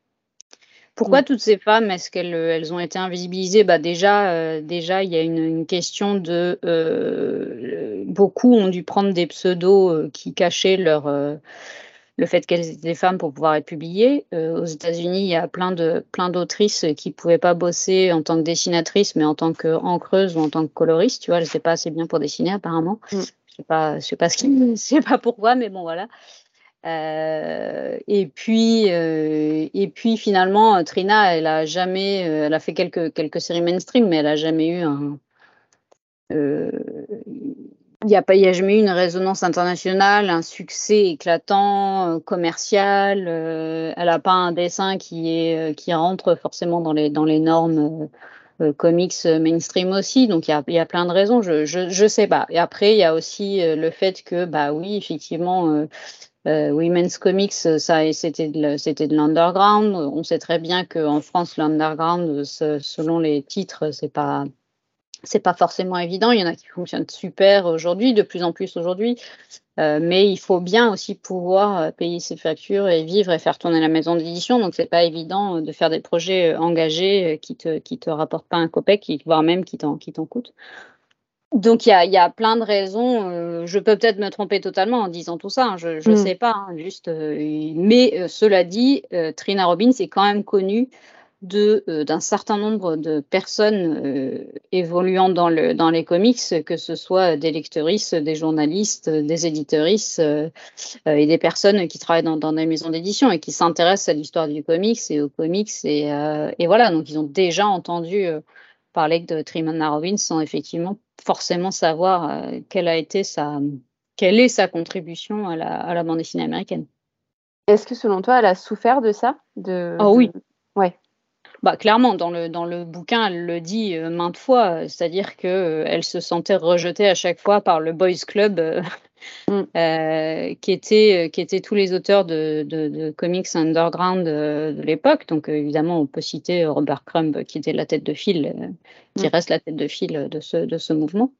Pourquoi mm. toutes ces femmes, est-ce qu'elles elles ont été invisibilisées? Bah déjà, déjà, il y a une, question de... beaucoup ont dû prendre des pseudos qui cachaient leur, le fait qu'elles étaient des femmes pour pouvoir être publiées. Euh, aux États-Unis, il y a plein de plein d'autrices qui pouvaient pas bosser en tant que dessinatrice, mais en tant qu'encreuse ou en tant que coloriste. Tu vois, elles n'étaient pas assez bien pour dessiner apparemment. Mm. Je sais pas, je sais pas ce qui, sais pas pourquoi, mais bon voilà. Euh, et puis, euh, et puis finalement, Trina, elle a jamais, elle a fait quelques quelques séries mainstream, mais elle a jamais eu un il n'y a, pas, a jamais une résonance internationale, un succès éclatant, euh, commercial. Euh, elle n'a pas un dessin qui, est, euh, qui rentre forcément dans les, dans les normes comics mainstream aussi. Donc il y a, y a, plein de raisons. Je, je, je, sais pas. Et après, il y a aussi le fait que, bah oui, effectivement, Women's Comics, ça, c'était de, l'underground. On sait très bien qu'en France, l'underground, selon les titres, c'est pas c'est pas forcément évident. Il y en a qui fonctionnent super aujourd'hui, de plus en plus aujourd'hui. Euh, mais il faut bien aussi pouvoir euh, payer ses factures et vivre et faire tourner la maison d'édition. Donc, c'est pas évident euh, de faire des projets engagés qui te, qui te rapportent pas un copec, voire même qui t'en, qui t'en coûtent. Donc, il y a, y a, plein de raisons. je peux peut-être me tromper totalement en disant tout ça. Hein, je ne mm. sais pas. Hein, juste, mais cela dit, Trina Robbins est quand même connue de euh, d'un certain nombre de personnes euh, évoluant dans le dans les comics, que ce soit des lectrices, des journalistes, des éditrices euh, et des personnes qui travaillent dans, dans des maisons d'édition et qui s'intéressent à l'histoire du comics et aux comics et, et voilà donc ils ont déjà entendu parler de Trimana Robbins sans effectivement forcément savoir quelle a été sa quelle est sa contribution à la, à la bande dessinée américaine. Est-ce que selon toi, elle a souffert de ça? De, Oh oui. Ouais. Bah, clairement, dans le, dans le bouquin, elle le dit euh, maintes fois, c'est-à-dire qu'elle euh, se sentait rejetée à chaque fois par le Boys Club, euh, mm. qui, était, qui était tous les auteurs de, de, comics underground de l'époque. Donc, évidemment, on peut citer Robert Crumb, qui était la tête de file, qui mm. reste la tête de file de ce, de ce mouvement.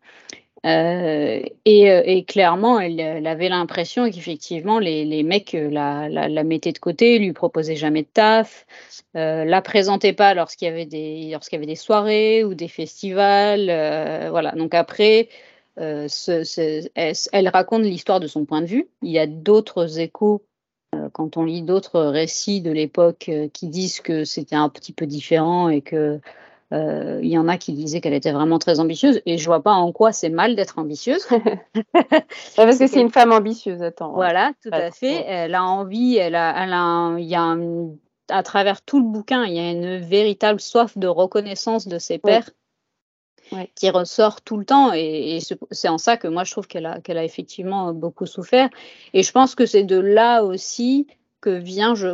Euh, et, euh, et, clairement, elle, avait l'impression qu'effectivement, les, mecs euh, la, mettaient de côté, lui proposaient jamais de taf, euh, la présentaient pas lorsqu'il y avait des soirées ou des festivals, voilà. Donc après, elle, elle, raconte l'histoire de son point de vue. Il y a d'autres échos quand on lit d'autres récits de l'époque qui disent que c'était un petit peu différent et que il y en a qui disaient qu'elle était vraiment très ambitieuse et je vois pas en quoi c'est mal d'être ambitieuse. parce que c'est une femme ambitieuse, attends. Voilà, tout à fait. Elle a envie, elle a, elle a il y a à travers tout le bouquin, il y a une véritable soif de reconnaissance de ses pairs. qui ressort tout le temps et, et c'est en ça que moi je trouve qu'elle a, qu'elle a effectivement beaucoup souffert et je pense que c'est de là aussi que vient, je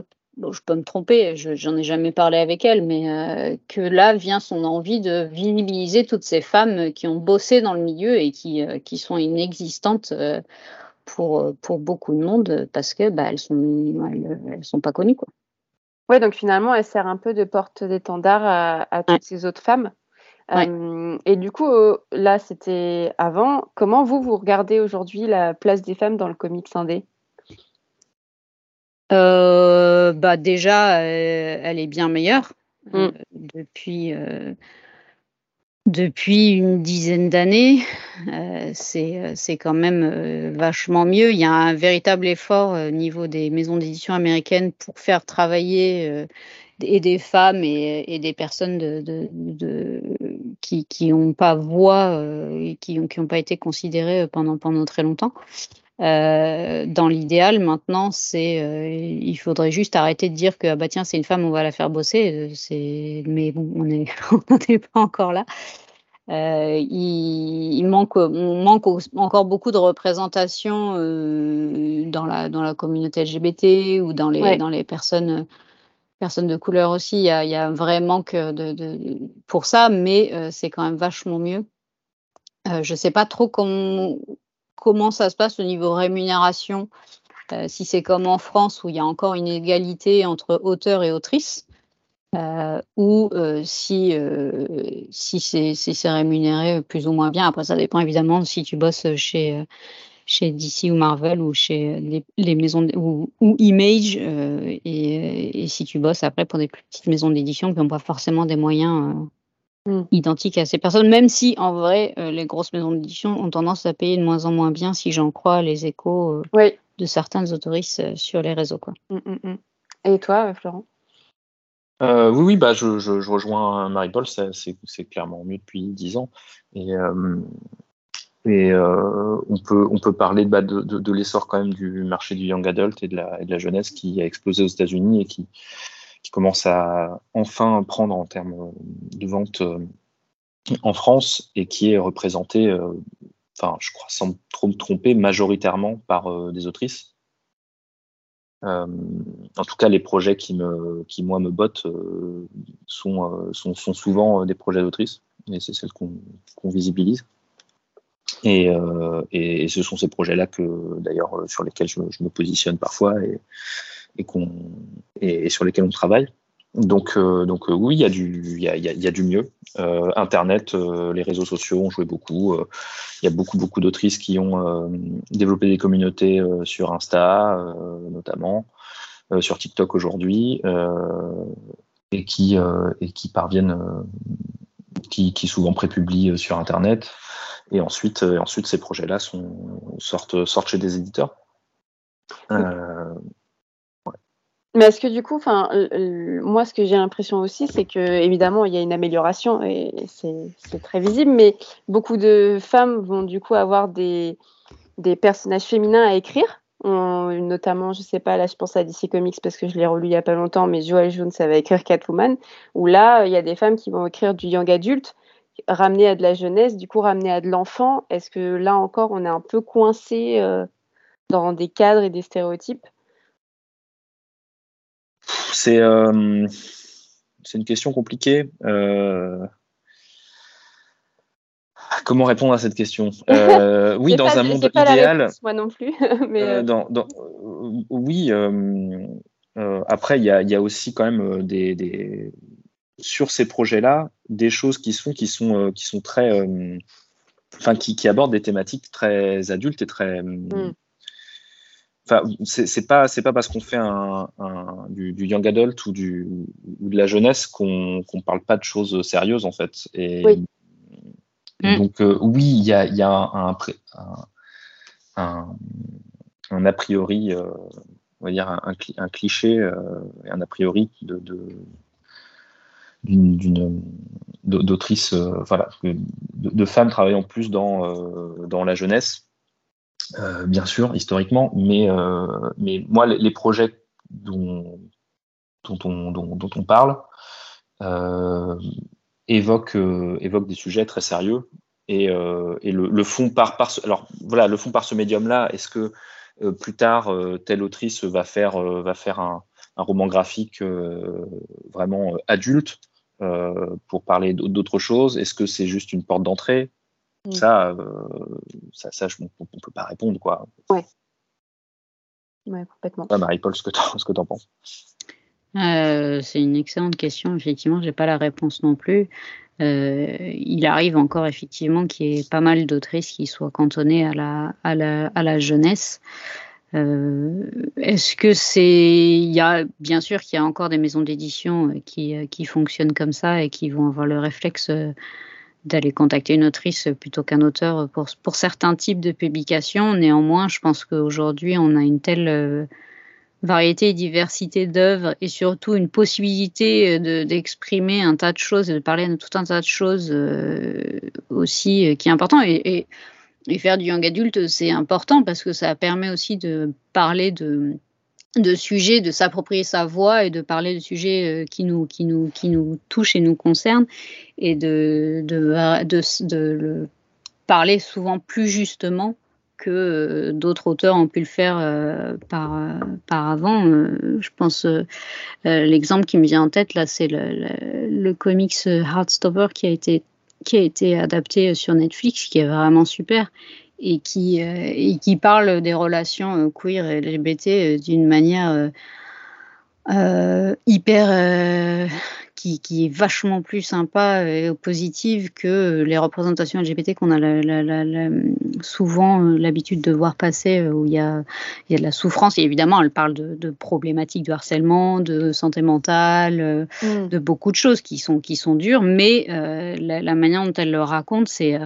je peux me tromper, j'en ai jamais parlé avec elle, mais euh, que là vient son envie de visibiliser toutes ces femmes qui ont bossé dans le milieu et qui, euh, qui sont inexistantes euh, pour, pour beaucoup de monde parce que bah, elles sont elles, sont pas connues quoi. Ouais, donc finalement elle sert un peu de porte d'étendard à, à, toutes ces autres femmes. Ouais. et du coup, là c'était avant. Comment vous vous regardez aujourd'hui la place des femmes dans le comics indé euh, bah déjà, euh, elle est bien meilleure euh, mm. depuis, depuis une dizaine d'années. c'est c'est quand même vachement mieux. Il y a un véritable effort au niveau des maisons d'édition américaines pour faire travailler et des femmes et, et des personnes de, de, de qui qui n'ont pas voix et qui n'ont qui ont pas été considérées pendant pendant très longtemps. Euh, dans l'idéal, maintenant, c'est, euh, il faudrait juste arrêter de dire que ah bah tiens, c'est une femme, on va la faire bosser. Euh, c'est, mais bon, on n'est on pas encore là. Euh, il, manque, on manque encore beaucoup de représentation euh, dans, la, dans la communauté LGBT ou dans les, dans les personnes, personnes de couleur aussi. Il y a, il y a un vrai manque de, de pour ça, mais euh, c'est quand même vachement mieux. je ne sais pas trop comment, comment ça se passe au niveau rémunération, si c'est comme en France où il y a encore une égalité entre auteurs et autrices. Euh, ou euh, si, euh, si c'est rémunéré plus ou moins bien. Après, ça dépend évidemment si tu bosses chez, chez DC ou Marvel ou chez les, maisons ou, Image et, si tu bosses après pour des petites maisons d'édition qui n'ont pas forcément des moyens mm. identiques à ces personnes, même si en vrai les grosses maisons d'édition ont tendance à payer de moins en moins bien si j'en crois les échos de certains autoristes sur les réseaux. Quoi. Mm, mm, et toi, Florent? Euh, oui, oui, bah, je, je, je rejoins Marie-Paul, c'est clairement mieux depuis dix ans. Et, euh, et euh, on, peut, on peut parler bah, de, de, de l'essor quand même du marché du young adult et de la, et de la jeunesse qui a explosé aux États-Unis et qui, qui commence à enfin prendre en termes de vente euh, en France et qui est représenté, euh, enfin, je crois sans trop me tromper, majoritairement par des autrices. Euh, en tout cas, les projets qui, me, qui moi, me bottent euh, sont, euh, sont, sont, souvent des projets d'autrices, et c'est celles qu'on visibilise. Et, et, ce sont ces projets-là que, d'ailleurs, sur lesquels je, je, me positionne parfois et, et, et, sur lesquels on travaille. Donc, euh, donc euh, oui, il y, a du, y a, il y a du mieux. Euh, Internet, les réseaux sociaux ont joué beaucoup. Il y a beaucoup, beaucoup d'autrices qui ont développé des communautés sur Insta, notamment, sur TikTok aujourd'hui, et, qui, et qui parviennent, qui, qui souvent prépublient sur Internet. Et ensuite, ensuite ces projets-là sortent, sortent chez des éditeurs. Mais est-ce que du coup, enfin, moi, ce que j'ai l'impression aussi, c'est que évidemment, il y a une amélioration et c'est très visible, mais beaucoup de femmes vont du coup avoir des, personnages féminins à écrire. notamment, je sais pas, là, je pense à DC Comics parce que je l'ai relu il y a pas longtemps, mais Joel Jones, ça va écrire Catwoman, où là, il y a des femmes qui vont écrire du young adulte, ramener à de la jeunesse, du coup, ramener à de l'enfant. Est-ce que là encore, on est un peu coincé euh, dans des cadres et des stéréotypes? C'est euh, c'est une question compliquée. Euh, comment répondre à cette question euh, Oui, dans un monde idéal. moi non plus. mais dans, oui. après, il y a, y a, aussi quand même des, des sur ces projets-là des choses qui sont qui sont qui sont très enfin qui, qui, abordent des thématiques très adultes et très mm. Enfin, c'est pas c'est pas parce qu'on fait un, un du, du, young adult ou du ou de la jeunesse qu'on qu'on parle pas de choses sérieuses en fait. Et oui. Mm. donc euh, oui, il y a il y a un un, un, a priori, euh, on va dire un, cliché, euh, un a priori de, d'une d'autrice, voilà, de, de, femmes travaillant plus dans, dans la jeunesse euh, bien sûr, historiquement, mais, euh, mais moi, les, projets dont, dont, on, dont, on parle euh, évoquent, des sujets très sérieux et, et le, le, fond par, par ce, alors voilà, le fond ce médium-là. Est-ce que plus tard, telle autrice va faire, va faire un, un roman graphique vraiment adulte pour parler d'autre chose Est-ce que c'est juste une porte d'entrée? Mm. Ça, euh, ça, ça on ne peut pas répondre. Quoi. Ouais. Ouais, complètement. Marie-Paul, ce que tu en penses euh, C'est une excellente question. Effectivement, je n'ai pas la réponse non plus. Euh, il arrive encore effectivement qu'il y ait pas mal d'autrices qui soient cantonnées à la, à la, à la jeunesse. Euh, Est-ce que c'est. Il y a bien sûr qu'il y a encore des maisons d'édition qui, qui fonctionnent comme ça et qui vont avoir le réflexe d'aller contacter une autrice plutôt qu'un auteur pour, certains types de publications. Néanmoins, je pense qu'aujourd'hui, on a une telle euh, variété et diversité d'œuvres et surtout une possibilité d'exprimer un tas de choses et de parler de tout un tas de choses euh, aussi euh, qui est important. Et, et, faire du young adulte, c'est important parce que ça permet aussi de parler de de sujets, de s'approprier sa voix et de parler de sujets qui nous, qui nous, qui nous touchent et nous concernent et de, de, de, de le parler souvent plus justement que euh, d'autres auteurs ont pu le faire euh, par, euh, par avant. je pense l'exemple qui me vient en tête là, c'est le, le, comics Heartstopper qui a été qui a été adapté sur Netflix, qui est vraiment super et qui et qui parle des relations queer et LGBT d'une manière hyper qui, est vachement plus sympa et positive que les représentations LGBT qu'on a souvent euh, l'habitude de voir passer, euh, où il y, a, il y a de la souffrance. Et évidemment, elle parle de, problématiques de harcèlement, de santé mentale, euh, mm. de beaucoup de choses qui sont, qui sont dures, mais la, manière dont elle le raconte, c'est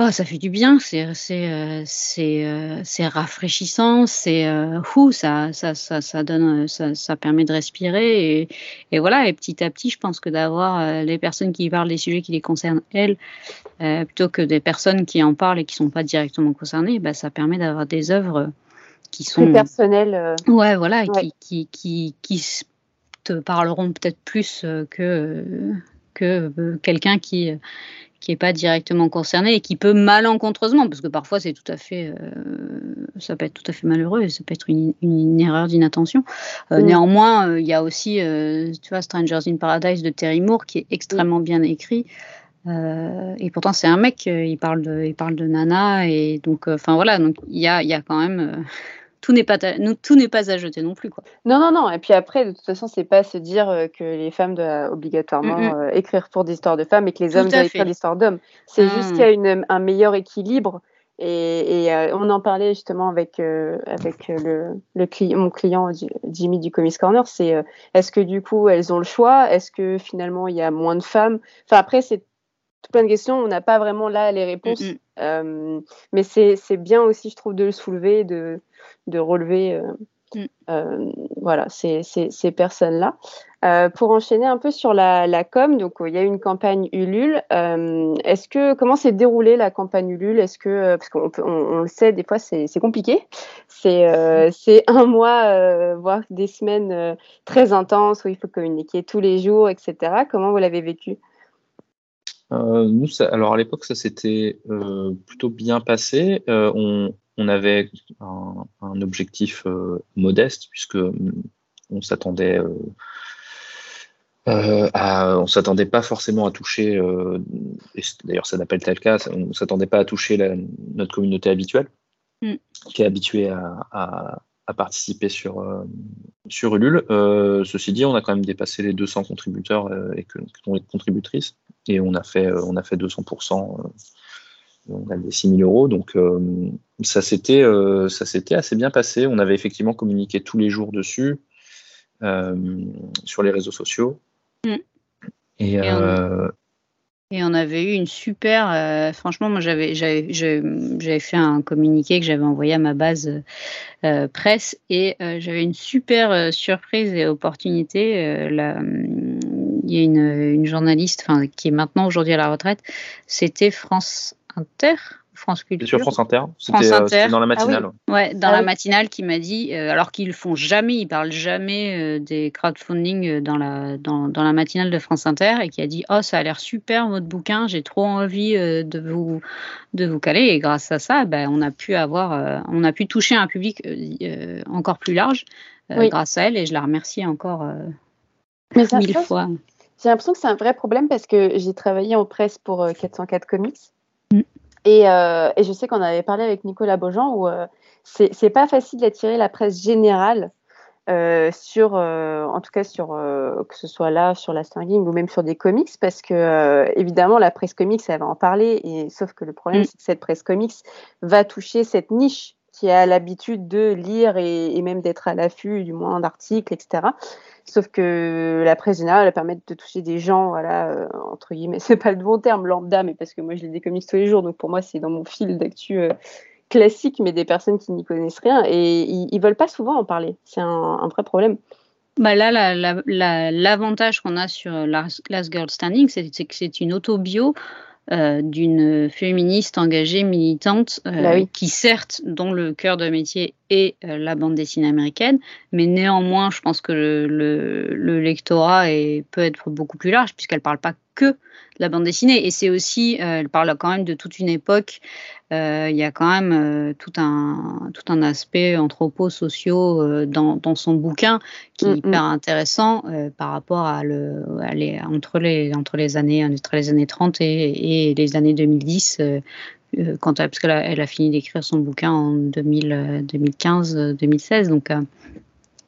Oh, ça fait du bien, c'est c'est euh, c'est euh, c'est rafraîchissant, c'est euh, ça, ça ça ça donne ça, ça permet de respirer et, et voilà et petit à petit je pense que d'avoir euh, les personnes qui parlent des sujets qui les concernent elles plutôt que des personnes qui en parlent et qui sont pas directement concernées, bah, ça permet d'avoir des œuvres qui sont plus personnelles. Ouais voilà Qui, qui qui qui te parleront peut-être plus que que quelqu'un qui qui n'est pas directement concerné et qui peut malencontreusement, parce que parfois c'est tout à fait, euh, ça peut être tout à fait malheureux et ça peut être une, une, erreur d'inattention. Euh, néanmoins, euh, il y a aussi, tu vois, Strangers in Paradise de Terry Moore qui est extrêmement bien écrit. et pourtant c'est un mec, il parle de, il parle de Nana et donc, enfin voilà, donc il y a, y a quand même tout n'est pas tout n'est pas à jeter non plus quoi. Non non non et puis après de toute façon c'est pas se dire euh, que les femmes doivent obligatoirement mm, mm. Euh, écrire pour des histoires de femmes et que les hommes doivent écrire des histoires d'hommes. C'est mm. juste qu'il y a une, un meilleur équilibre et, euh, on en parlait justement avec avec le, mon client Jimmy du Comics Corner, c'est est-ce que du coup elles ont le choix, est-ce que finalement il y a moins de femmes? Enfin après c'est plein de questions, on n'a pas vraiment là les réponses, mais c'est bien aussi je trouve de le soulever de de relever euh, mm. euh, voilà, ces, ces, personnes-là. Euh, pour enchaîner un peu sur la, la com, donc il y a une campagne Ulule. Est-ce que comment s'est déroulée la campagne Ulule? Est-ce que parce qu'on on, le sait, des fois c'est compliqué. C'est c'est un mois, voire des semaines très intenses où il faut communiquer tous les jours, etc. Comment vous l'avez vécu? Nous, alors à l'époque, ça s'était plutôt bien passé. on, on avait un, objectif euh, modeste puisque mm, on s'attendait euh, euh, à, on s'attendait pas forcément à toucher, d'ailleurs ça n'a pas été le cas, on s'attendait pas à toucher notre communauté habituelle, mm. qui est habituée à, participer sur, sur Ulule. ceci dit, on a quand même dépassé les 200 contributeurs et que, contributrices, et on a fait, on a fait 200% on a des 6 000 euros. Donc, euh, ça s'était euh, assez bien passé. On avait effectivement communiqué tous les jours dessus, euh, sur les réseaux sociaux. Mm. Et, et, on, avait eu une super. franchement, moi, j'avais fait un communiqué que j'avais envoyé à ma base presse et j'avais une super surprise et opportunité. La, il y a une, une journaliste qui est maintenant aujourd'hui à la retraite, c'était France Inter France Culture. Sur France Inter. C'était euh, dans la matinale. Ah ouais, dans ah la matinale qui m'a dit, euh, alors qu'ils font jamais, ils parlent jamais euh, des crowdfunding dans la, dans, dans, la matinale de France Inter et qui a dit Oh, ça a l'air super votre bouquin, j'ai trop envie de, vous, de vous caler. Et grâce à ça, ben, on, a pu avoir, on a pu toucher un public encore plus large grâce à elle et je la remercie encore mille fois. J'ai l'impression que c'est un vrai problème parce que j'ai travaillé en presse pour 404 Comics Mm. Euh, et, je sais qu'on avait parlé avec Nicolas Beaujean où euh, c'est pas facile d'attirer la presse générale euh, sur, en tout cas sur que ce soit là sur la stringing ou même sur des comics, parce que évidemment la presse comics elle va en parler, et sauf que le problème mm. c'est que cette presse comics va toucher cette niche qui a l'habitude de lire et, même d'être à l'affût du moins d'articles, etc. Sauf que la presse générale, elle permet de toucher des gens, voilà, euh, entre guillemets, c'est pas le bon terme, lambda, mais parce que moi je lis des comics tous les jours, donc pour moi c'est dans mon fil d'actu euh, classique, mais des personnes qui n'y connaissent rien et ils, ne veulent pas souvent en parler. C'est un, vrai problème. Bah là, l'avantage qu'on a sur Last Girl Standing, c'est que c'est une autobio euh, d'une féministe engagée, militante, euh, bah qui certes, dont le cœur de métier et la bande dessinée américaine. Mais néanmoins, je pense que le, lectorat est, peut être beaucoup plus large puisqu'elle ne parle pas que la bande dessinée. Et c'est aussi, euh, elle parle quand même de toute une époque. Euh, il y a quand même euh, tout, un, tout un aspect anthropo-sociaux dans, dans, son bouquin qui est mm, mm. hyper intéressant par rapport à le, entre, les, entre, les années, entre les années 30 et, et les années 2010. Quand elle, parce qu'elle a, elle a fini d'écrire son bouquin en 2015-2016. Donc,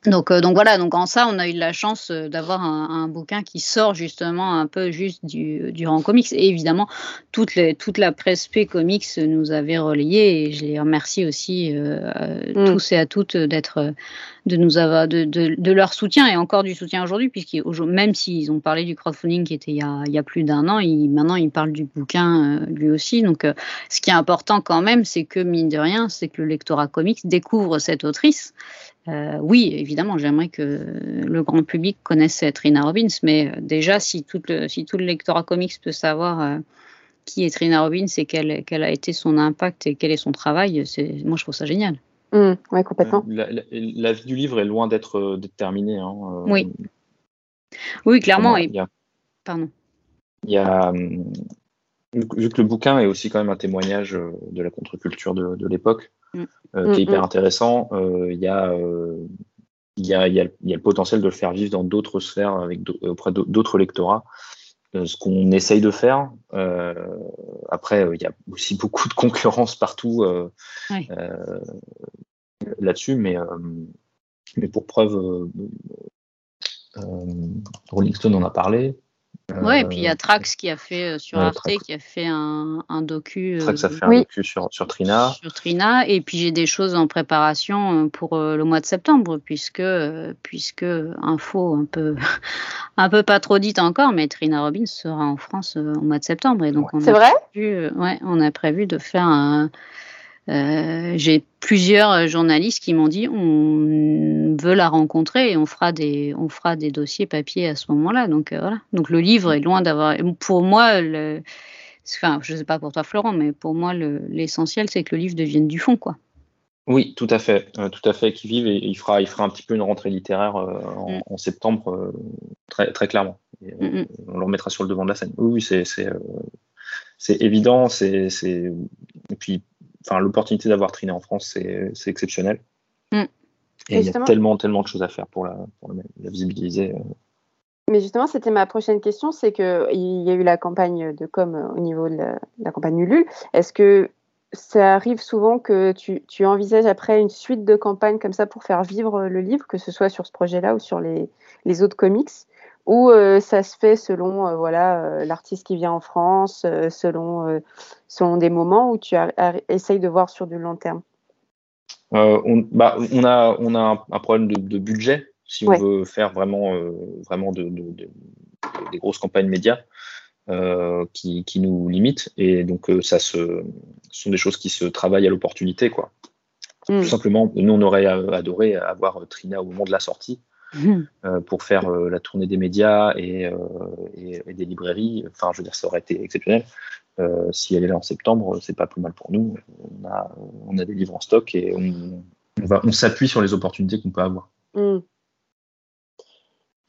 donc, euh, donc voilà, donc en ça, on a eu la chance euh, d'avoir un, bouquin qui sort justement un peu juste du, du rang comics. Et évidemment, toute, les, toute la presse P comics nous avait relayé et je les remercie aussi euh, mm. tous et à toutes d'être, de nous avoir, de, de, de, leur soutien et encore du soutien aujourd'hui, puisque même s'ils ont parlé du crowdfunding qui était il y a, il y a plus d'un an, ils, maintenant ils parlent du bouquin lui aussi. Donc, ce qui est important quand même, c'est que mine de rien, c'est que le lectorat comics découvre cette autrice. Euh, oui, évidemment, j'aimerais que le grand public connaisse Trina Robbins, mais euh, déjà, si tout le, si tout le lectorat comics peut savoir euh, qui est Trina Robbins et quel, a été son impact et quel est son travail, moi, je trouve ça génial. Mmh, oui, complètement. La, vie du livre est loin d'être terminée. Hein, oui. Oui, clairement. Il y a, Pardon. Il y a, vu que le bouquin est aussi quand même un témoignage de la contre-culture de l'époque, Mm. Euh, qui est hyper mm, mm. intéressant. Euh, il y a il y, a, y, a, y, a, le potentiel de le faire vivre dans d'autres sphères avec auprès d'autres lectorats. Euh, ce qu'on essaye de faire. Euh, après, il y a aussi beaucoup de concurrence partout euh, là-dessus, mais, mais pour preuve, Rolling Stone en a parlé. Ouais, et puis il y a euh, Trax qui a fait euh, sur Arte, qui a fait un, un docu. Trax a fait un docu sur, sur Trina. Sur Trina, et puis j'ai des choses en préparation pour le mois de septembre, puisque, puisque info un peu, un peu pas trop dite encore, mais Trina Robbins sera en France au mois de septembre. Et donc C'est vrai? ouais, on a prévu de faire un euh, j'ai plusieurs journalistes qui m'ont dit on veut la rencontrer et on fera des, on fera des dossiers papier à ce moment-là. Donc euh, voilà. Donc le livre est loin d'avoir. Pour moi, le, enfin, je sais pas pour toi Florent, mais pour moi l'essentiel c'est que le livre devienne du fond, quoi. Oui, tout à fait, euh, tout à fait, qui vive et il fera, il fera un petit peu une rentrée littéraire mm. en, septembre, très, très clairement. Mm, mm. On le remettra sur le devant de la scène. Oui, c'est, c'est, évident, c'est, et puis enfin, l'opportunité d'avoir Triné en France, c'est exceptionnel. Mm. Et, il y a tellement, tellement de choses à faire pour la, visibiliser. Euh. Mais justement, c'était ma prochaine question, c'est qu'il y a eu la campagne de com euh, au niveau de la, campagne Ulule. Est-ce que ça arrive souvent que tu, tu, envisages après une suite de campagnes comme ça pour faire vivre le livre, que ce soit sur ce projet-là ou sur les, les autres comics? Ou euh, ça se fait selon euh, voilà euh, l'artiste qui vient en France, selon, selon des moments où tu essayes de voir sur du long terme on, bah, on, a, on a un, problème de, budget si on veut faire vraiment, vraiment de, des grosses campagnes médias. qui, qui, nous limitent et donc ça se, ce sont des choses qui se travaillent à l'opportunité quoi. Tout hmm. simplement, nous on aurait adoré avoir Trina au moment de la sortie, euh, pour faire euh, la tournée des médias et, euh, et, des librairies. Enfin, je veux dire, ça aurait été exceptionnel. si elle est là en septembre, c'est pas plus mal pour nous. On a, des livres en stock et on s'appuie sur les opportunités qu'on peut avoir. Mm.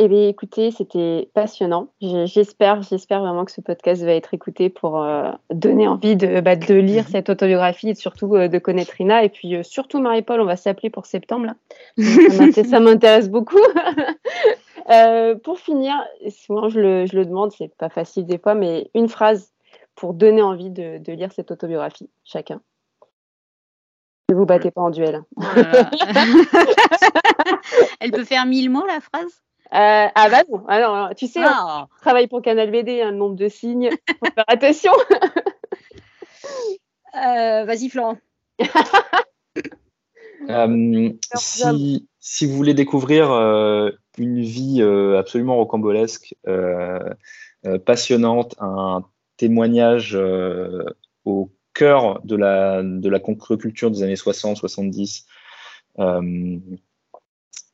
Eh bien, écoutez, c'était passionnant. J'espère, j'espère vraiment que ce podcast va être écouté pour euh, donner envie de, bah, de lire mhm. cette autobiographie et surtout euh, de connaître Rina. Et puis euh, surtout Marie-Paul, on va s'appeler pour septembre là. ça m'intéresse beaucoup. pour finir, souvent je le, je le demande, c'est pas facile des fois, mais une phrase pour donner envie de, de lire cette autobiographie, chacun. Ne vous battez pas en duel. Elle peut faire mille mots la phrase? Euh, ah bah non, ah tu sais, hein, ah. travaille pour Canal BD, un nombre de signes, faut faire attention. Euh, vas-y Florent. Euh, si, si, vous voulez découvrir une vie absolument rocambolesque, passionnante, un témoignage au cœur de la, de la contre-culture des années 60-70,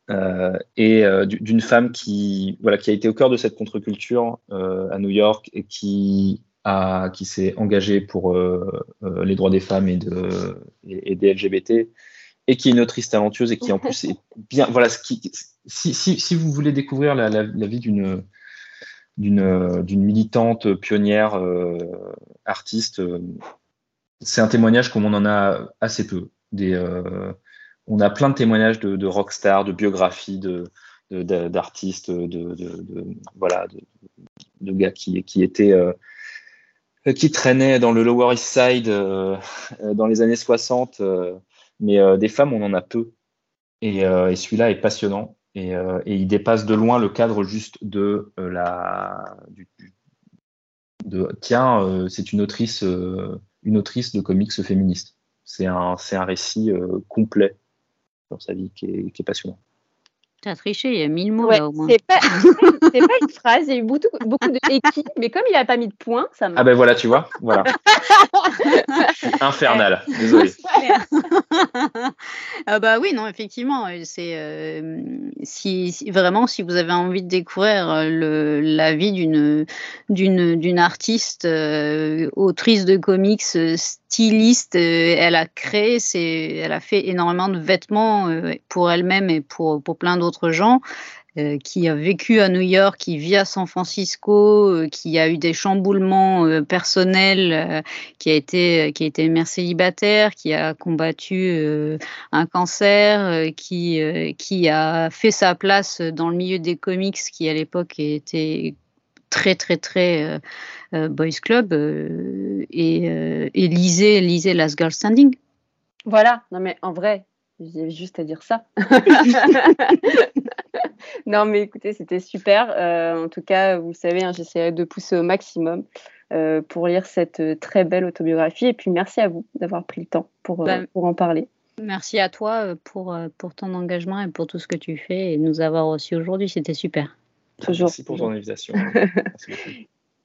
euh, et euh, d'une femme qui, voilà, qui a été au cœur de cette contre-culture euh, à New York et qui, a, qui s'est engagée pour les droits des femmes et, de, et, des LGBT et qui est une autrice talentueuse et qui en plus est bien. Voilà, ce qui, si, si, vous voulez découvrir la, vie d'une d'une militante pionnière artiste, c'est un témoignage comme on en a assez peu. Des, on a plein de témoignages de, de rockstars, de biographies, d'artistes, de, voilà, de, gars qui, étaient euh, qui traînaient dans le Lower East Side euh, dans les années 60, mais des femmes on en a peu. Et, celui-là est passionnant et, il dépasse de loin le cadre juste de la tiens c'est une autrice une autrice de comics féministe. C'est un, un récit complet dans sa vie qui est, qui est passionnant. Tu as triché, il y a mille mots là au moins. C'est pas, pas, une phrase, il y a eu beaucoup, beaucoup de équipes, mais comme il n'a pas mis de points, ça Ah ben voilà, tu vois, voilà. infernal, désolé. ah bah oui, non, effectivement, c'est euh, si, si, vraiment si vous avez envie de découvrir euh, le, la vie d'une d'une d'une artiste euh, autrice de comics euh, styliste, euh, elle a créé, c'est elle a fait énormément de vêtements pour elle-même et pour pour plein d'autres gens. Euh, qui a vécu à New York, qui vit à San Francisco, euh, qui a eu des chamboulements euh, personnels, qui a été qui a été mère célibataire, qui a combattu un cancer, qui qui a fait sa place dans le milieu des comics, qui à l'époque était très très très boys club et, et lisez lisez Last Girl Standing. Voilà, non mais en vrai, j'ai juste à dire ça. non, mais écoutez, c'était super. Euh, en tout cas, vous savez, hein, j'essaierai de pousser au maximum euh, pour lire cette euh, très belle autobiographie. Et puis, merci à vous d'avoir pris le temps pour, bah, pour en parler. Merci à toi pour, pour ton engagement et pour tout ce que tu fais et nous avoir reçus aujourd'hui. C'était super. Toujours. Merci pour ton invitation.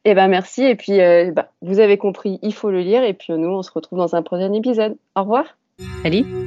Eh ben merci. Et puis, bah, vous avez compris, il faut le lire. Et puis, nous, on se retrouve dans un prochain épisode. Au revoir. Salut.